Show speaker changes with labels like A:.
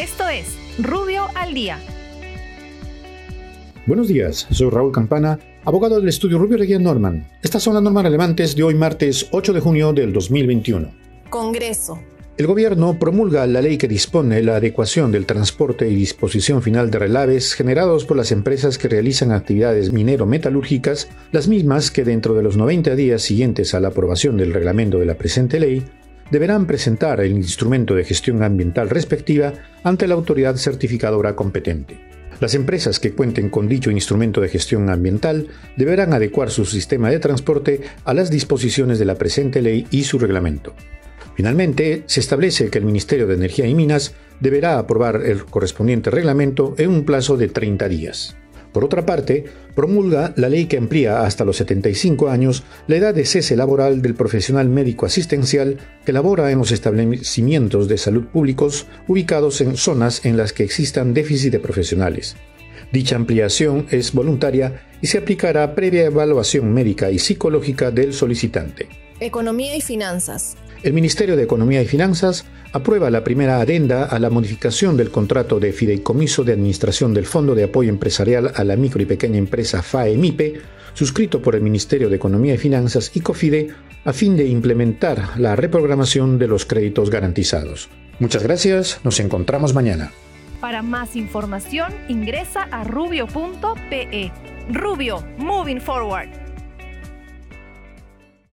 A: Esto es Rubio al Día.
B: Buenos días, soy Raúl Campana, abogado del estudio Rubio Reguía Norman. Estas son las normas relevantes de hoy martes 8 de junio del 2021.
A: Congreso.
B: El gobierno promulga la ley que dispone la adecuación del transporte y disposición final de relaves generados por las empresas que realizan actividades minero-metalúrgicas, las mismas que dentro de los 90 días siguientes a la aprobación del reglamento de la presente ley deberán presentar el instrumento de gestión ambiental respectiva ante la autoridad certificadora competente. Las empresas que cuenten con dicho instrumento de gestión ambiental deberán adecuar su sistema de transporte a las disposiciones de la presente ley y su reglamento. Finalmente, se establece que el Ministerio de Energía y Minas deberá aprobar el correspondiente reglamento en un plazo de 30 días. Por otra parte, promulga la ley que amplía hasta los 75 años la edad de cese laboral del profesional médico asistencial que labora en los establecimientos de salud públicos ubicados en zonas en las que existan déficit de profesionales. Dicha ampliación es voluntaria y se aplicará previa evaluación médica y psicológica del solicitante.
A: Economía y finanzas.
B: El Ministerio de Economía y Finanzas aprueba la primera adenda a la modificación del contrato de fideicomiso de administración del Fondo de Apoyo Empresarial a la Micro y Pequeña Empresa FAEMIPE, suscrito por el Ministerio de Economía y Finanzas y COFIDE, a fin de implementar la reprogramación de los créditos garantizados. Muchas gracias, nos encontramos mañana.
A: Para más información ingresa a rubio.pe. Rubio, moving forward.